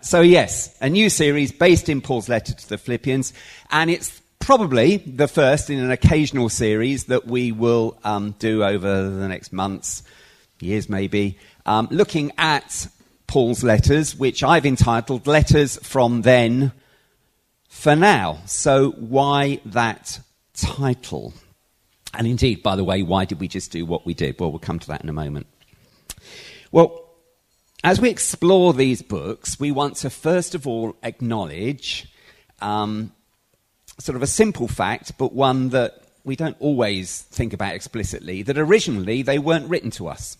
So, yes, a new series based in Paul's letter to the Philippians, and it's probably the first in an occasional series that we will um, do over the next months, years maybe, um, looking at Paul's letters, which I've entitled Letters from Then for Now. So, why that title? And indeed, by the way, why did we just do what we did? Well, we'll come to that in a moment. Well, as we explore these books, we want to first of all acknowledge um, sort of a simple fact, but one that we don't always think about explicitly that originally they weren't written to us.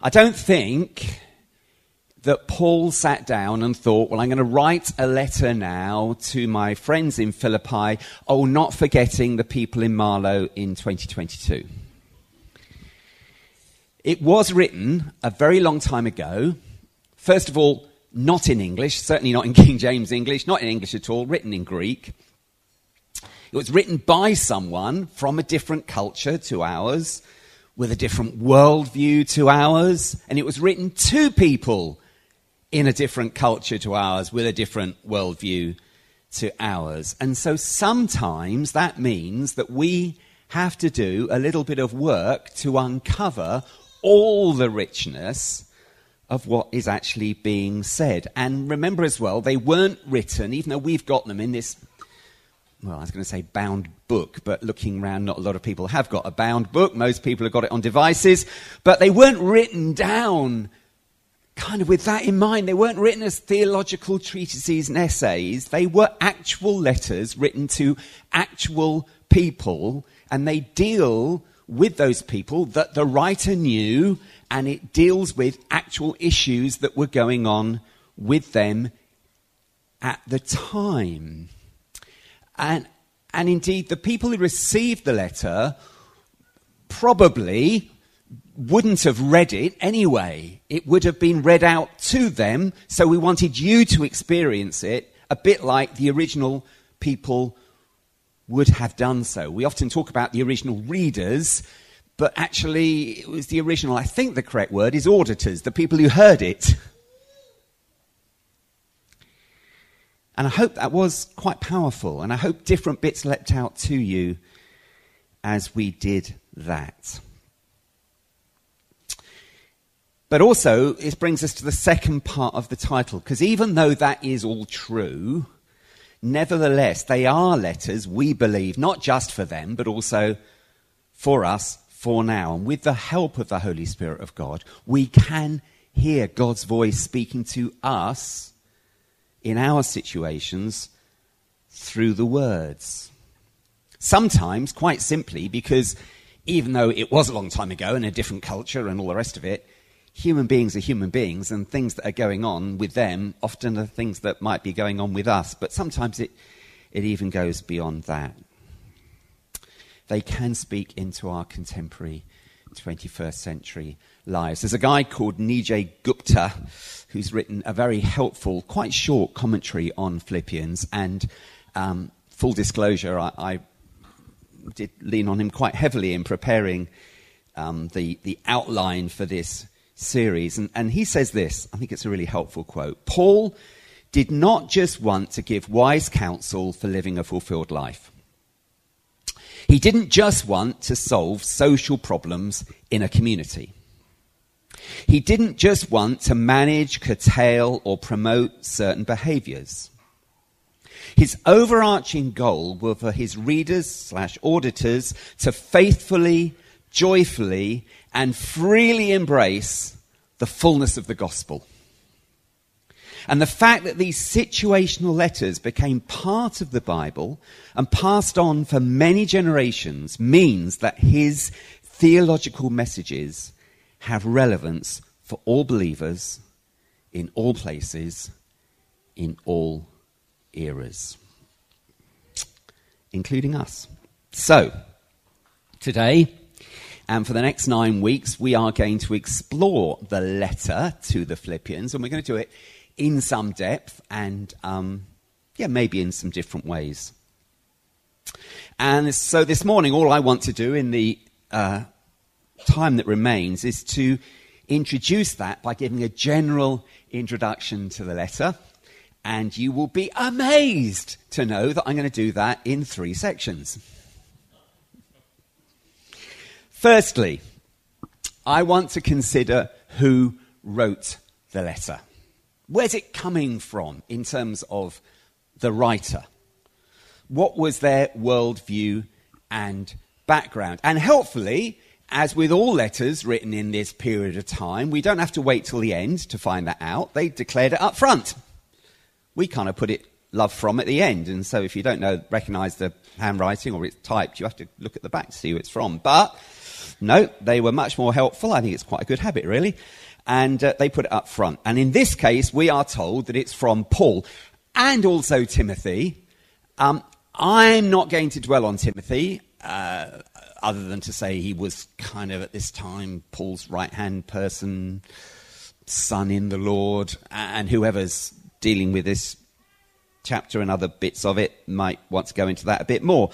I don't think that Paul sat down and thought, well, I'm going to write a letter now to my friends in Philippi, oh, not forgetting the people in Marlow in 2022. It was written a very long time ago. First of all, not in English, certainly not in King James English, not in English at all, written in Greek. It was written by someone from a different culture to ours, with a different worldview to ours, and it was written to people in a different culture to ours, with a different worldview to ours. And so sometimes that means that we have to do a little bit of work to uncover all the richness of what is actually being said. And remember as well, they weren't written, even though we've got them in this, well, I was going to say bound book, but looking around, not a lot of people have got a bound book. Most people have got it on devices, but they weren't written down kind of with that in mind. They weren't written as theological treatises and essays, they were actual letters written to actual people, and they deal with those people that the writer knew, and it deals with actual issues that were going on with them at the time. And, and indeed, the people who received the letter probably wouldn't have read it anyway. It would have been read out to them, so we wanted you to experience it a bit like the original people would have done so. We often talk about the original readers, but actually, it was the original, I think the correct word is auditors, the people who heard it. And I hope that was quite powerful, and I hope different bits leapt out to you as we did that. But also, it brings us to the second part of the title, because even though that is all true, Nevertheless, they are letters, we believe, not just for them, but also for us for now. And with the help of the Holy Spirit of God, we can hear God's voice speaking to us in our situations through the words. Sometimes, quite simply, because even though it was a long time ago in a different culture and all the rest of it, human beings are human beings, and things that are going on with them often are things that might be going on with us, but sometimes it, it even goes beyond that. They can speak into our contemporary 21st century lives. There's a guy called Nijay Gupta who's written a very helpful, quite short commentary on Philippians, and um, full disclosure, I, I did lean on him quite heavily in preparing um, the, the outline for this series. And, and he says this I think it's a really helpful quote. Paul did not just want to give wise counsel for living a fulfilled life. He didn't just want to solve social problems in a community. He didn't just want to manage, curtail, or promote certain behaviors. His overarching goal was for his readers slash auditors to faithfully, joyfully, and freely embrace the fullness of the gospel. And the fact that these situational letters became part of the Bible and passed on for many generations means that his theological messages have relevance for all believers in all places, in all eras, including us. So, today, and for the next nine weeks, we are going to explore the letter to the Philippians, and we're going to do it in some depth and, um, yeah, maybe in some different ways. And so this morning, all I want to do in the uh, time that remains is to introduce that by giving a general introduction to the letter. And you will be amazed to know that I'm going to do that in three sections. Firstly, I want to consider who wrote the letter. Where's it coming from in terms of the writer? What was their worldview and background? And helpfully, as with all letters written in this period of time, we don't have to wait till the end to find that out. They declared it up front. We kind of put it love from at the end. And so if you don't know, recognize the handwriting or it's typed, you have to look at the back to see who it's from. But no, they were much more helpful. I think it's quite a good habit, really. And uh, they put it up front. And in this case, we are told that it's from Paul and also Timothy. Um, I'm not going to dwell on Timothy. Uh, other than to say he was kind of at this time Paul's right hand person, son in the Lord, and whoever's dealing with this chapter and other bits of it might want to go into that a bit more.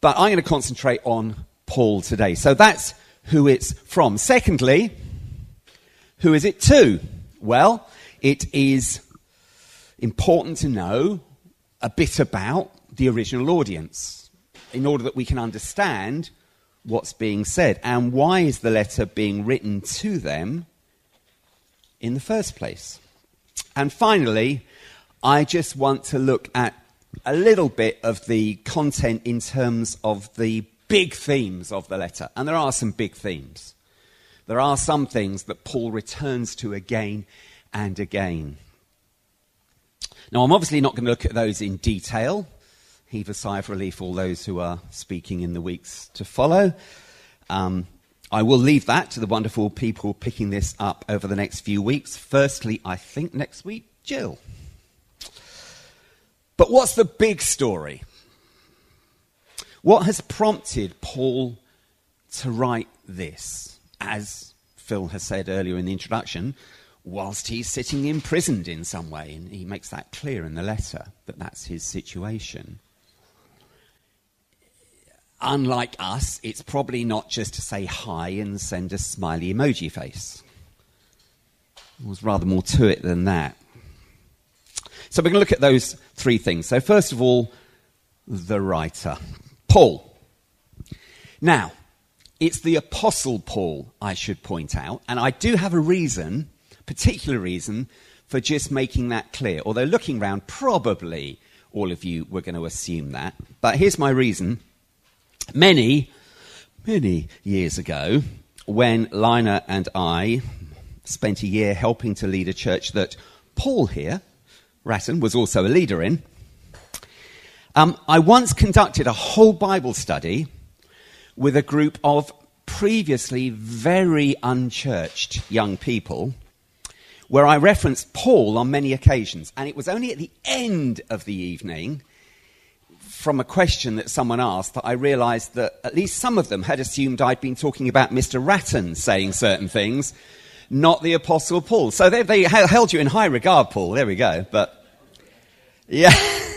But I'm going to concentrate on Paul today. So that's who it's from. Secondly, who is it to? Well, it is important to know a bit about the original audience in order that we can understand what's being said and why is the letter being written to them in the first place. And finally, I just want to look at a little bit of the content in terms of the big themes of the letter. And there are some big themes. There are some things that Paul returns to again and again. Now, I'm obviously not going to look at those in detail heave a sigh of relief, all those who are speaking in the weeks to follow. Um, I will leave that to the wonderful people picking this up over the next few weeks. Firstly, I think next week, Jill. But what's the big story? What has prompted Paul to write this? As Phil has said earlier in the introduction, whilst he's sitting imprisoned in some way, and he makes that clear in the letter that that's his situation unlike us, it's probably not just to say hi and send a smiley emoji face. There's rather more to it than that. So we're going to look at those three things. So, first of all, the writer, Paul. Now, it's the Apostle Paul, I should point out, and I do have a reason, particular reason, for just making that clear. Although looking round, probably all of you were going to assume that. But here's my reason Many, many years ago, when Lina and I spent a year helping to lead a church that Paul here, Ratton, was also a leader in, um, I once conducted a whole Bible study with a group of previously very unchurched young people where I referenced Paul on many occasions. And it was only at the end of the evening from a question that someone asked that I realized that at least some of them had assumed I'd been talking about Mr. Ratton saying certain things, not the Apostle Paul. So they, they held you in high regard, Paul. There we go. But, yeah.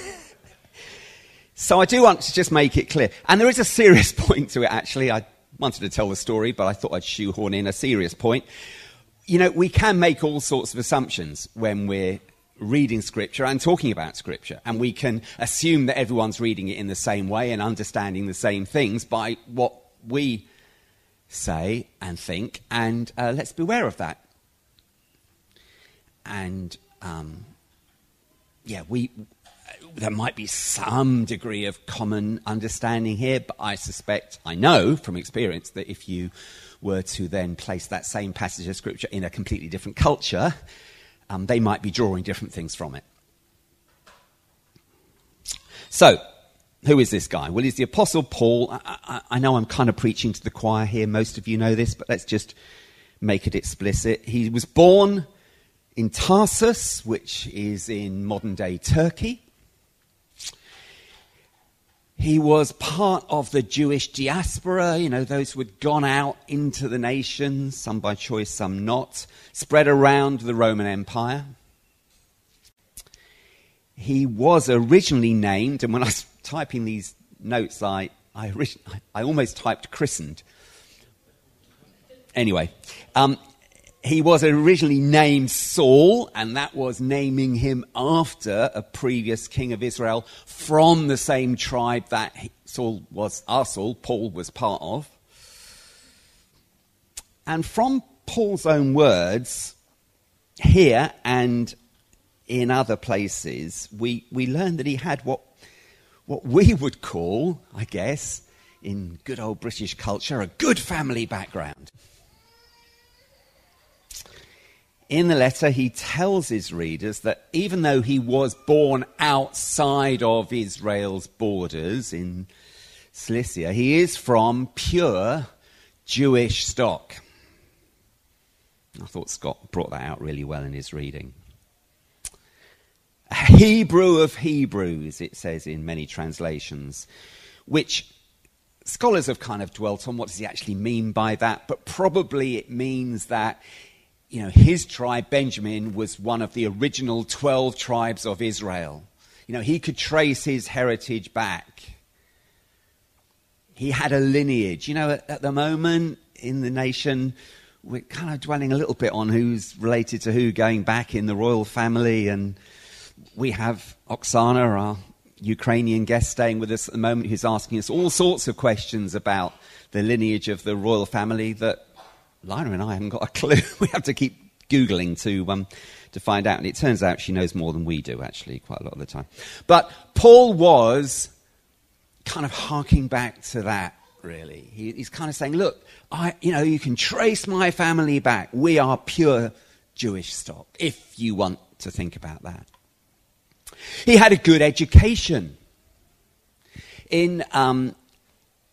so I do want to just make it clear. And there is a serious point to it, actually. I wanted to tell the story, but I thought I'd shoehorn in a serious point. You know, we can make all sorts of assumptions when we're reading Scripture and talking about Scripture. And we can assume that everyone's reading it in the same way and understanding the same things by what we say and think. And uh, let's beware of that. And um, yeah, we. There might be some degree of common understanding here, but I suspect, I know from experience, that if you were to then place that same passage of scripture in a completely different culture, um, they might be drawing different things from it. So, who is this guy? Well, he's the Apostle Paul. I, I, I, know I'm kind of preaching to the choir here. Most of you know this, but let's just make it explicit. He was born in Tarsus, which is in modern day Turkey. He was part of the Jewish diaspora, you know, those who had gone out into the nations, some by choice, some not, spread around the Roman Empire. He was originally named, and when I was typing these notes, I, I, I almost typed christened. Anyway, um, he was originally named Saul, and that was naming him after a previous king of Israel from the same tribe that Saul was, our Saul, Paul was part of. And from Paul's own words, here and in other places, we, we learn that he had what, what we would call, I guess, in good old British culture, a good family background. In the letter, he tells his readers that even though he was born outside of Israel's borders in Cilicia, he is from pure Jewish stock. I thought Scott brought that out really well in his reading. A Hebrew of Hebrews, it says in many translations, which scholars have kind of dwelt on what does he actually mean by that, but probably it means that you know, his tribe, Benjamin, was one of the original 12 tribes of Israel. You know, he could trace his heritage back. He had a lineage. You know, at, at the moment in the nation, we're kind of dwelling a little bit on who's related to who going back in the royal family. And we have Oksana, our Ukrainian guest, staying with us at the moment, who's asking us all sorts of questions about the lineage of the royal family that Lina and I haven't got a clue. we have to keep Googling to, um, to find out. And it turns out she knows more than we do, actually, quite a lot of the time. But Paul was kind of harking back to that, really. He, he's kind of saying, look, I, you know, you can trace my family back. We are pure Jewish stock, if you want to think about that. He had a good education. In um,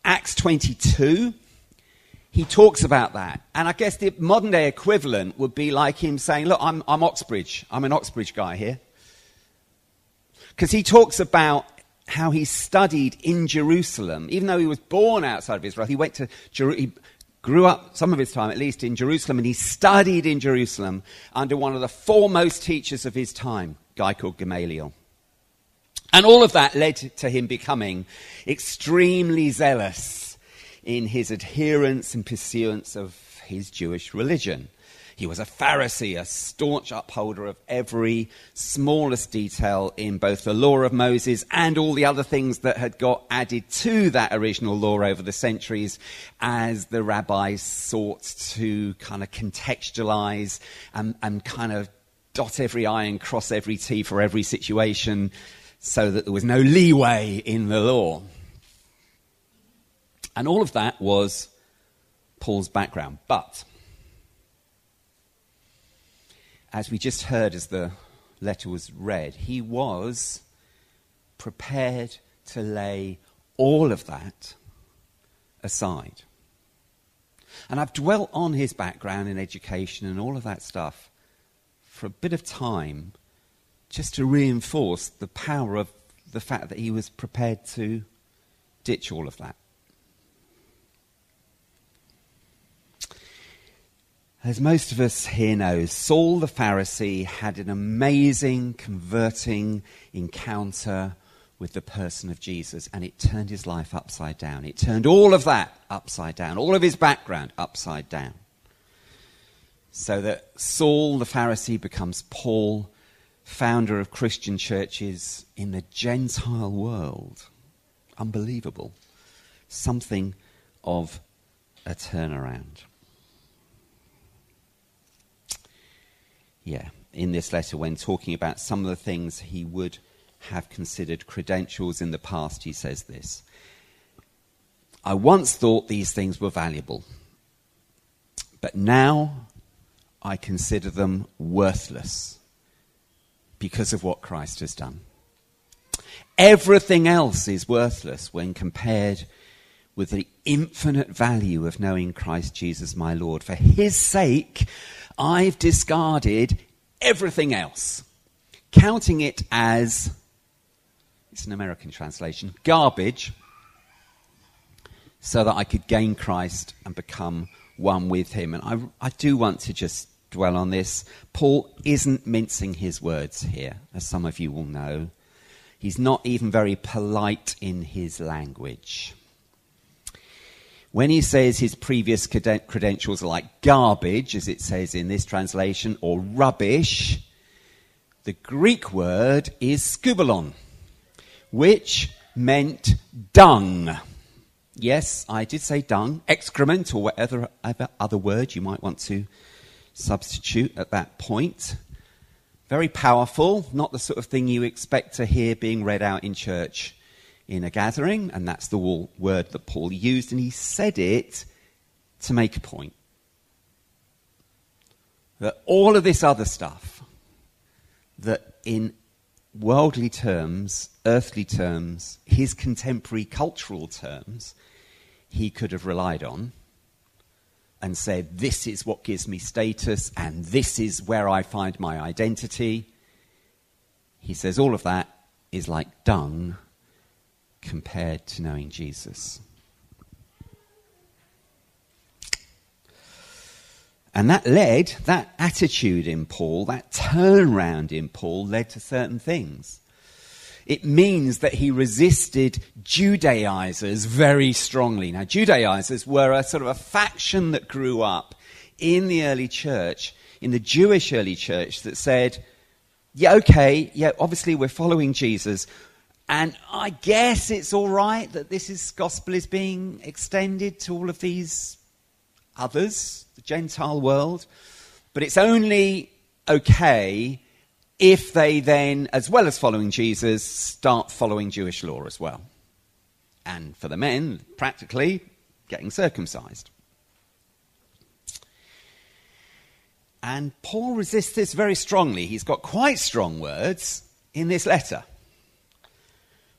Acts 22, he talks about that. And I guess the modern day equivalent would be like him saying, Look, I'm, I'm Oxbridge. I'm an Oxbridge guy here. Because he talks about how he studied in Jerusalem. Even though he was born outside of Israel, he went to Jerusalem. He grew up, some of his time at least, in Jerusalem, and he studied in Jerusalem under one of the foremost teachers of his time, a guy called Gamaliel. And all of that led to him becoming extremely zealous in his adherence and pursuance of his Jewish religion. He was a Pharisee, a staunch upholder of every smallest detail in both the law of Moses and all the other things that had got added to that original law over the centuries as the rabbis sought to kind of contextualize and, and kind of dot every I and cross every T for every situation so that there was no leeway in the law. And all of that was Paul's background. But, as we just heard as the letter was read, he was prepared to lay all of that aside. And I've dwelt on his background in education and all of that stuff for a bit of time just to reinforce the power of the fact that he was prepared to ditch all of that. As most of us here know, Saul the Pharisee had an amazing converting encounter with the person of Jesus, and it turned his life upside down. It turned all of that upside down, all of his background upside down. So that Saul the Pharisee becomes Paul, founder of Christian churches in the Gentile world. Unbelievable. Something of a turnaround. Yeah, in this letter, when talking about some of the things he would have considered credentials in the past, he says this I once thought these things were valuable, but now I consider them worthless because of what Christ has done. Everything else is worthless when compared with the infinite value of knowing Christ Jesus my Lord. For his sake, I've discarded everything else, counting it as, it's an American translation, garbage, so that I could gain Christ and become one with him. And I, I do want to just dwell on this. Paul isn't mincing his words here, as some of you will know. He's not even very polite in his language. When he says his previous credentials are like garbage, as it says in this translation, or rubbish, the Greek word is skubalon, which meant dung. Yes, I did say dung, excrement, or whatever other word you might want to substitute at that point. Very powerful, not the sort of thing you expect to hear being read out in church in a gathering, and that's the word that Paul used, and he said it to make a point. That all of this other stuff, that in worldly terms, earthly terms, his contemporary cultural terms, he could have relied on and said, This is what gives me status, and this is where I find my identity. He says, All of that is like dung compared to knowing Jesus. And that led, that attitude in Paul, that turnaround in Paul, led to certain things. It means that he resisted Judaizers very strongly. Now, Judaizers were a sort of a faction that grew up in the early church, in the Jewish early church, that said, yeah, okay, yeah, obviously we're following Jesus, and I guess it's all right that this is, gospel is being extended to all of these others, the Gentile world. But it's only okay if they then, as well as following Jesus, start following Jewish law as well. And for the men, practically, getting circumcised. And Paul resists this very strongly. He's got quite strong words in this letter.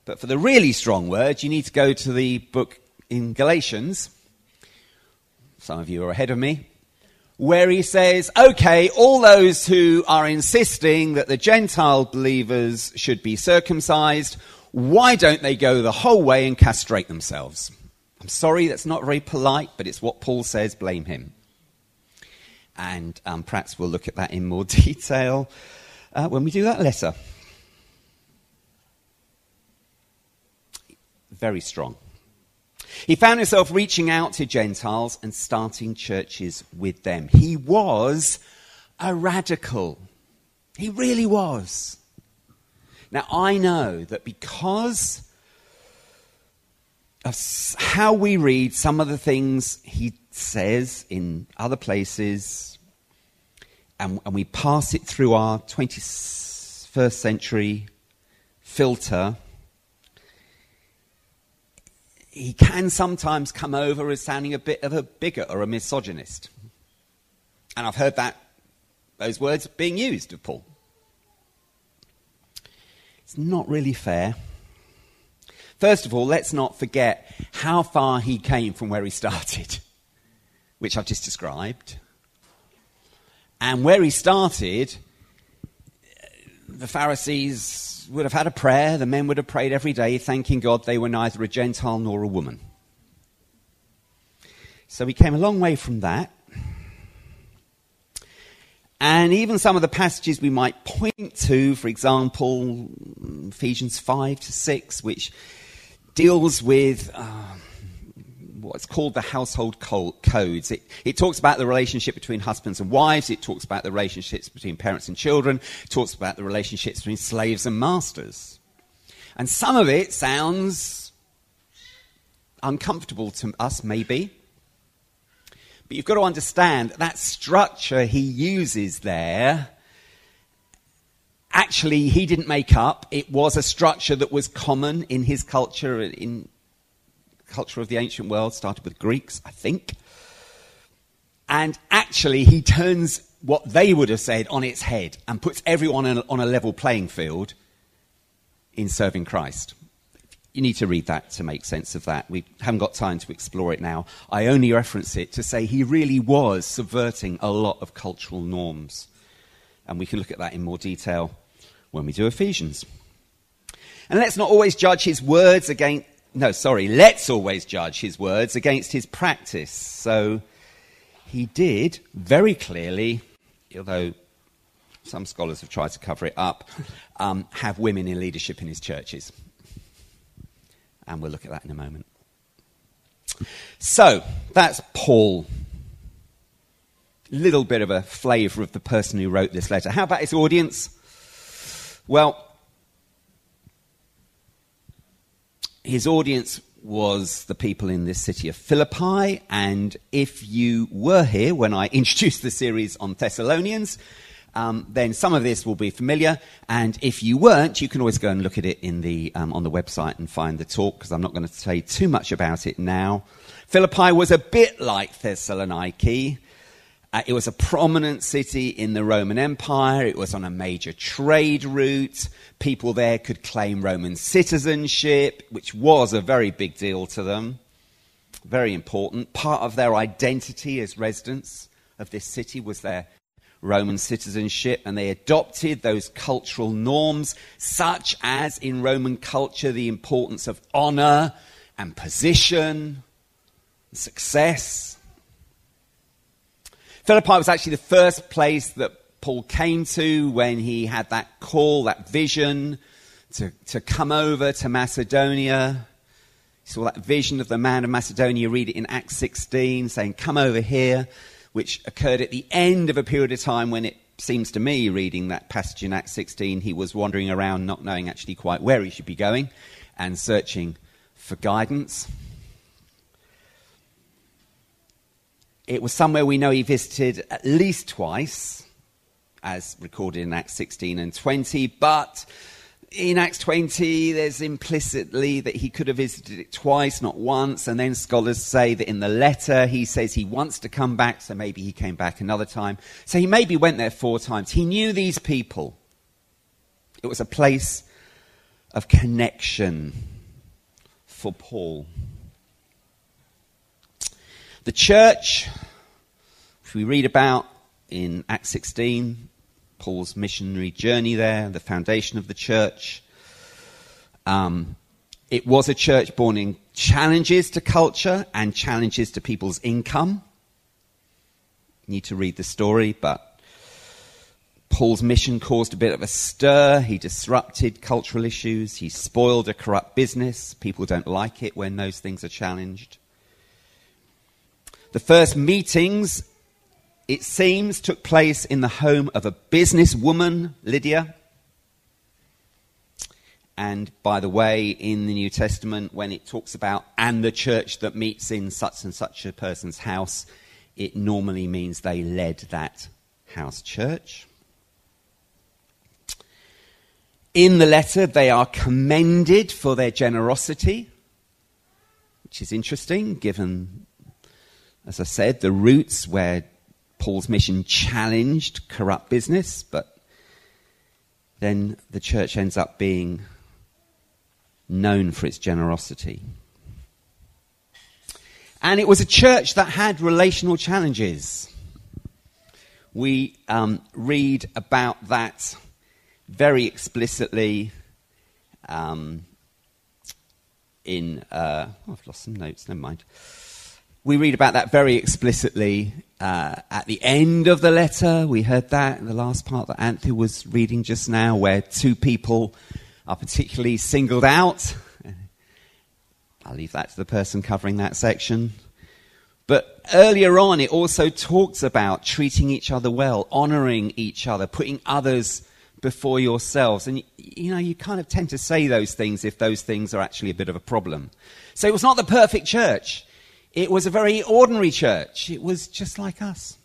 But for the really strong words, you need to go to the book in Galatians. Some of you are ahead of me. Where he says, okay, all those who are insisting that the Gentile believers should be circumcised, why don't they go the whole way and castrate themselves? I'm sorry, that's not very polite, but it's what Paul says, blame him. And um, perhaps we'll look at that in more detail uh, when we do that letter. Very strong. He found himself reaching out to Gentiles and starting churches with them. He was a radical. He really was. Now, I know that because of how we read some of the things he says in other places, and, and we pass it through our 21st century filter, he can sometimes come over as sounding a bit of a bigot or a misogynist. And I've heard that, those words being used of Paul. It's not really fair. First of all, let's not forget how far he came from where he started, which I've just described. And where he started, the Pharisees would have had a prayer, the men would have prayed every day, thanking God they were neither a Gentile nor a woman. So we came a long way from that. And even some of the passages we might point to, for example, Ephesians 5 to 6, which deals with. Uh, what's called the household codes. It, it, talks about the relationship between husbands and wives. It talks about the relationships between parents and children. It talks about the relationships between slaves and masters. And some of it sounds uncomfortable to us, maybe. But you've got to understand that, that structure he uses there actually he didn't make up. It was a structure that was common in his culture, in culture of the ancient world, started with Greeks, I think. And actually, he turns what they would have said on its head and puts everyone on a level playing field in serving Christ. You need to read that to make sense of that. We haven't got time to explore it now. I only reference it to say he really was subverting a lot of cultural norms. And we can look at that in more detail when we do Ephesians. And let's not always judge his words against, no, sorry, let's always judge his words against his practice. So he did very clearly, although some scholars have tried to cover it up, um, have women in leadership in his churches. And we'll look at that in a moment. So, that's Paul. Little bit of a flavour of the person who wrote this letter. How about his audience? Well, his audience was the people in this city of Philippi. And if you were here when I introduced the series on Thessalonians, um, then some of this will be familiar. And if you weren't, you can always go and look at it in the, um, on the website and find the talk, because I'm not going to say too much about it now. Philippi was a bit like Thessaloniki. Uh, it was a prominent city in the Roman Empire. It was on a major trade route. People there could claim Roman citizenship, which was a very big deal to them. Very important. Part of their identity as residents of this city was their Roman citizenship, and they adopted those cultural norms, such as in Roman culture the importance of honor and position, success. Philippi was actually the first place that Paul came to when he had that call, that vision to, to come over to Macedonia. He saw that vision of the man of Macedonia, read it in Acts 16, saying, Come over here which occurred at the end of a period of time when it seems to me, reading that passage in Acts 16, he was wandering around not knowing actually quite where he should be going and searching for guidance. It was somewhere we know he visited at least twice, as recorded in Acts 16 and 20, but in Acts 20, there's implicitly that he could have visited it twice, not once. And then scholars say that in the letter, he says he wants to come back, so maybe he came back another time. So he maybe went there four times. He knew these people. It was a place of connection for Paul. The church, which we read about in Acts 16, Paul's missionary journey there, the foundation of the church. Um, it was a church born in challenges to culture and challenges to people's income. You need to read the story, but Paul's mission caused a bit of a stir. He disrupted cultural issues. He spoiled a corrupt business. People don't like it when those things are challenged. The first meetings it seems, took place in the home of a businesswoman, Lydia. And by the way, in the New Testament, when it talks about and the church that meets in such and such a person's house, it normally means they led that house church. In the letter, they are commended for their generosity, which is interesting given, as I said, the roots where Paul's mission challenged corrupt business, but then the church ends up being known for its generosity. And it was a church that had relational challenges. We um, read about that very explicitly um, in. Uh, oh, I've lost some notes, never mind. We read about that very explicitly uh, at the end of the letter. We heard that in the last part that Anthony was reading just now, where two people are particularly singled out. I'll leave that to the person covering that section. But earlier on, it also talks about treating each other well, honoring each other, putting others before yourselves. And, you know, you kind of tend to say those things if those things are actually a bit of a problem. So it was not the perfect church. It was a very ordinary church. It was just like us.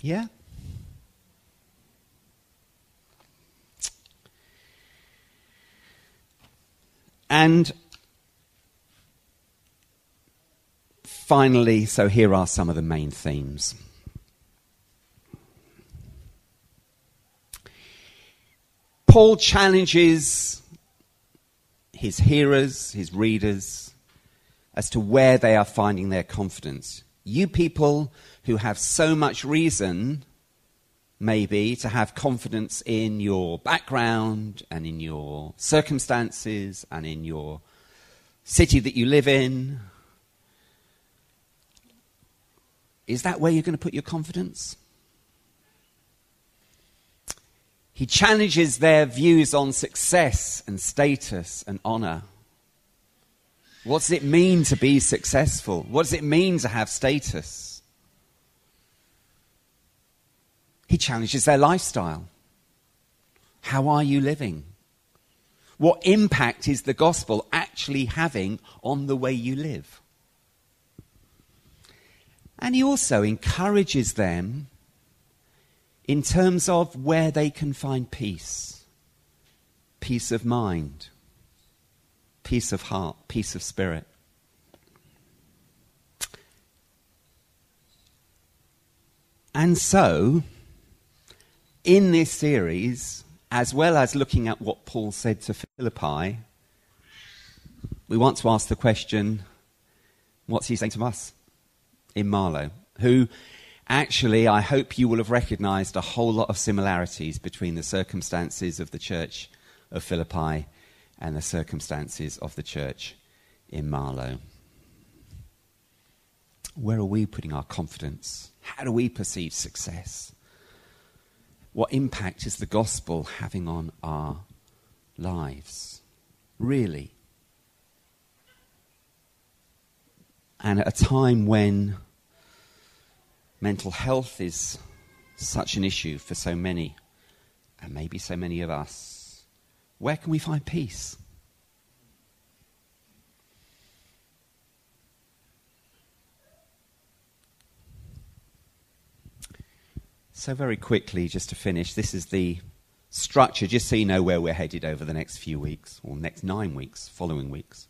Yeah? And finally, so here are some of the main themes. Paul challenges his hearers, his readers, as to where they are finding their confidence. You people who have so much reason, maybe, to have confidence in your background and in your circumstances and in your city that you live in. Is that where you're going to put your confidence? He challenges their views on success and status and honor. What does it mean to be successful? What does it mean to have status? He challenges their lifestyle. How are you living? What impact is the gospel actually having on the way you live? And he also encourages them in terms of where they can find peace, peace of mind, peace of heart, peace of spirit. And so, in this series, as well as looking at what Paul said to Philippi, we want to ask the question what's he saying to us in Marlow? Who actually, I hope you will have recognized a whole lot of similarities between the circumstances of the church of Philippi and the circumstances of the church in Marlow. Where are we putting our confidence? How do we perceive success? What impact is the gospel having on our lives? Really? And at a time when mental health is such an issue for so many, and maybe so many of us, where can we find peace? So, very quickly, just to finish, this is the structure, just so you know where we're headed over the next few weeks, or next nine weeks, following weeks.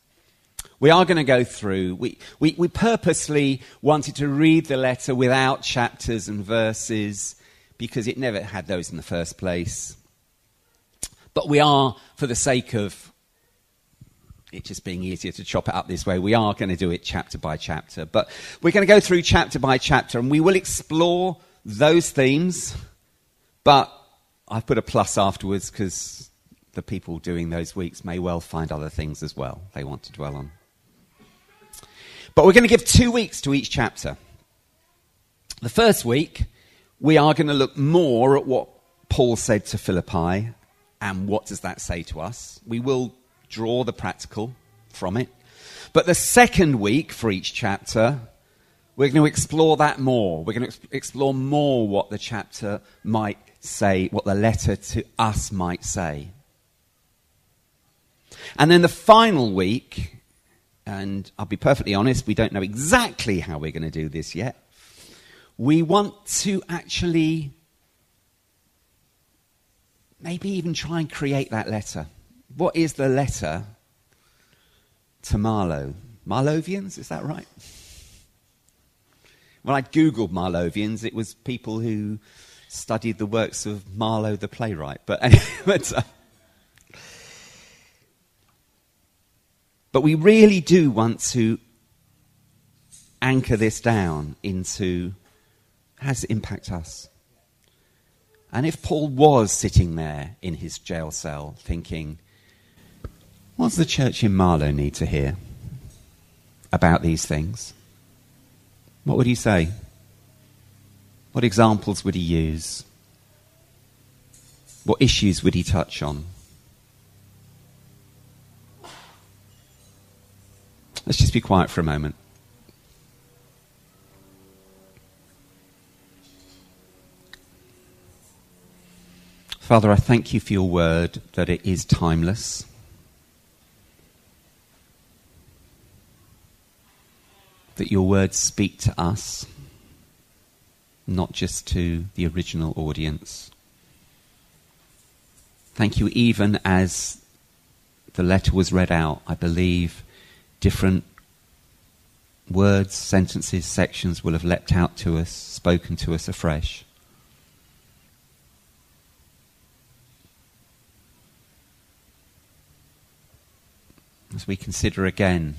We are going to go through, we, we, we purposely wanted to read the letter without chapters and verses because it never had those in the first place. But we are, for the sake of it just being easier to chop it up this way, we are going to do it chapter by chapter. But we're going to go through chapter by chapter and we will explore those themes. But I've put a plus afterwards because the people doing those weeks may well find other things as well they want to dwell on. But we're going to give two weeks to each chapter. The first week, we are going to look more at what Paul said to Philippi and what does that say to us. We will draw the practical from it. But the second week for each chapter, we're going to explore that more. We're going to explore more what the chapter might say, what the letter to us might say. And then the final week, and I'll be perfectly honest, we don't know exactly how we're going to do this yet. We want to actually maybe even try and create that letter. What is the letter to Marlow? Marlovians, is that right? When I googled Marlovians, it was people who studied the works of Marlowe the playwright. But anyway, but, uh, But we really do want to anchor this down into how does it impact us? And if Paul was sitting there in his jail cell thinking, what does the church in Marlow need to hear about these things? What would he say? What examples would he use? What issues would he touch on? Let's just be quiet for a moment. Father, I thank you for your word that it is timeless. That your words speak to us, not just to the original audience. Thank you, even as the letter was read out, I believe different words, sentences, sections will have leapt out to us, spoken to us afresh. As we consider again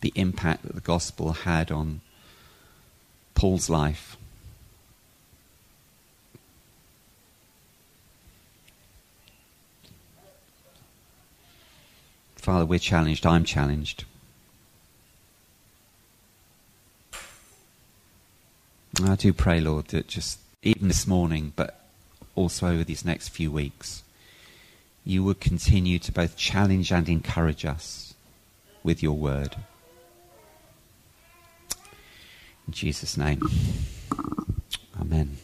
the impact that the gospel had on Paul's life. Father, we're challenged. I'm challenged. I do pray, Lord, that just even this morning, but also over these next few weeks, you would continue to both challenge and encourage us with your word. In Jesus' name, amen.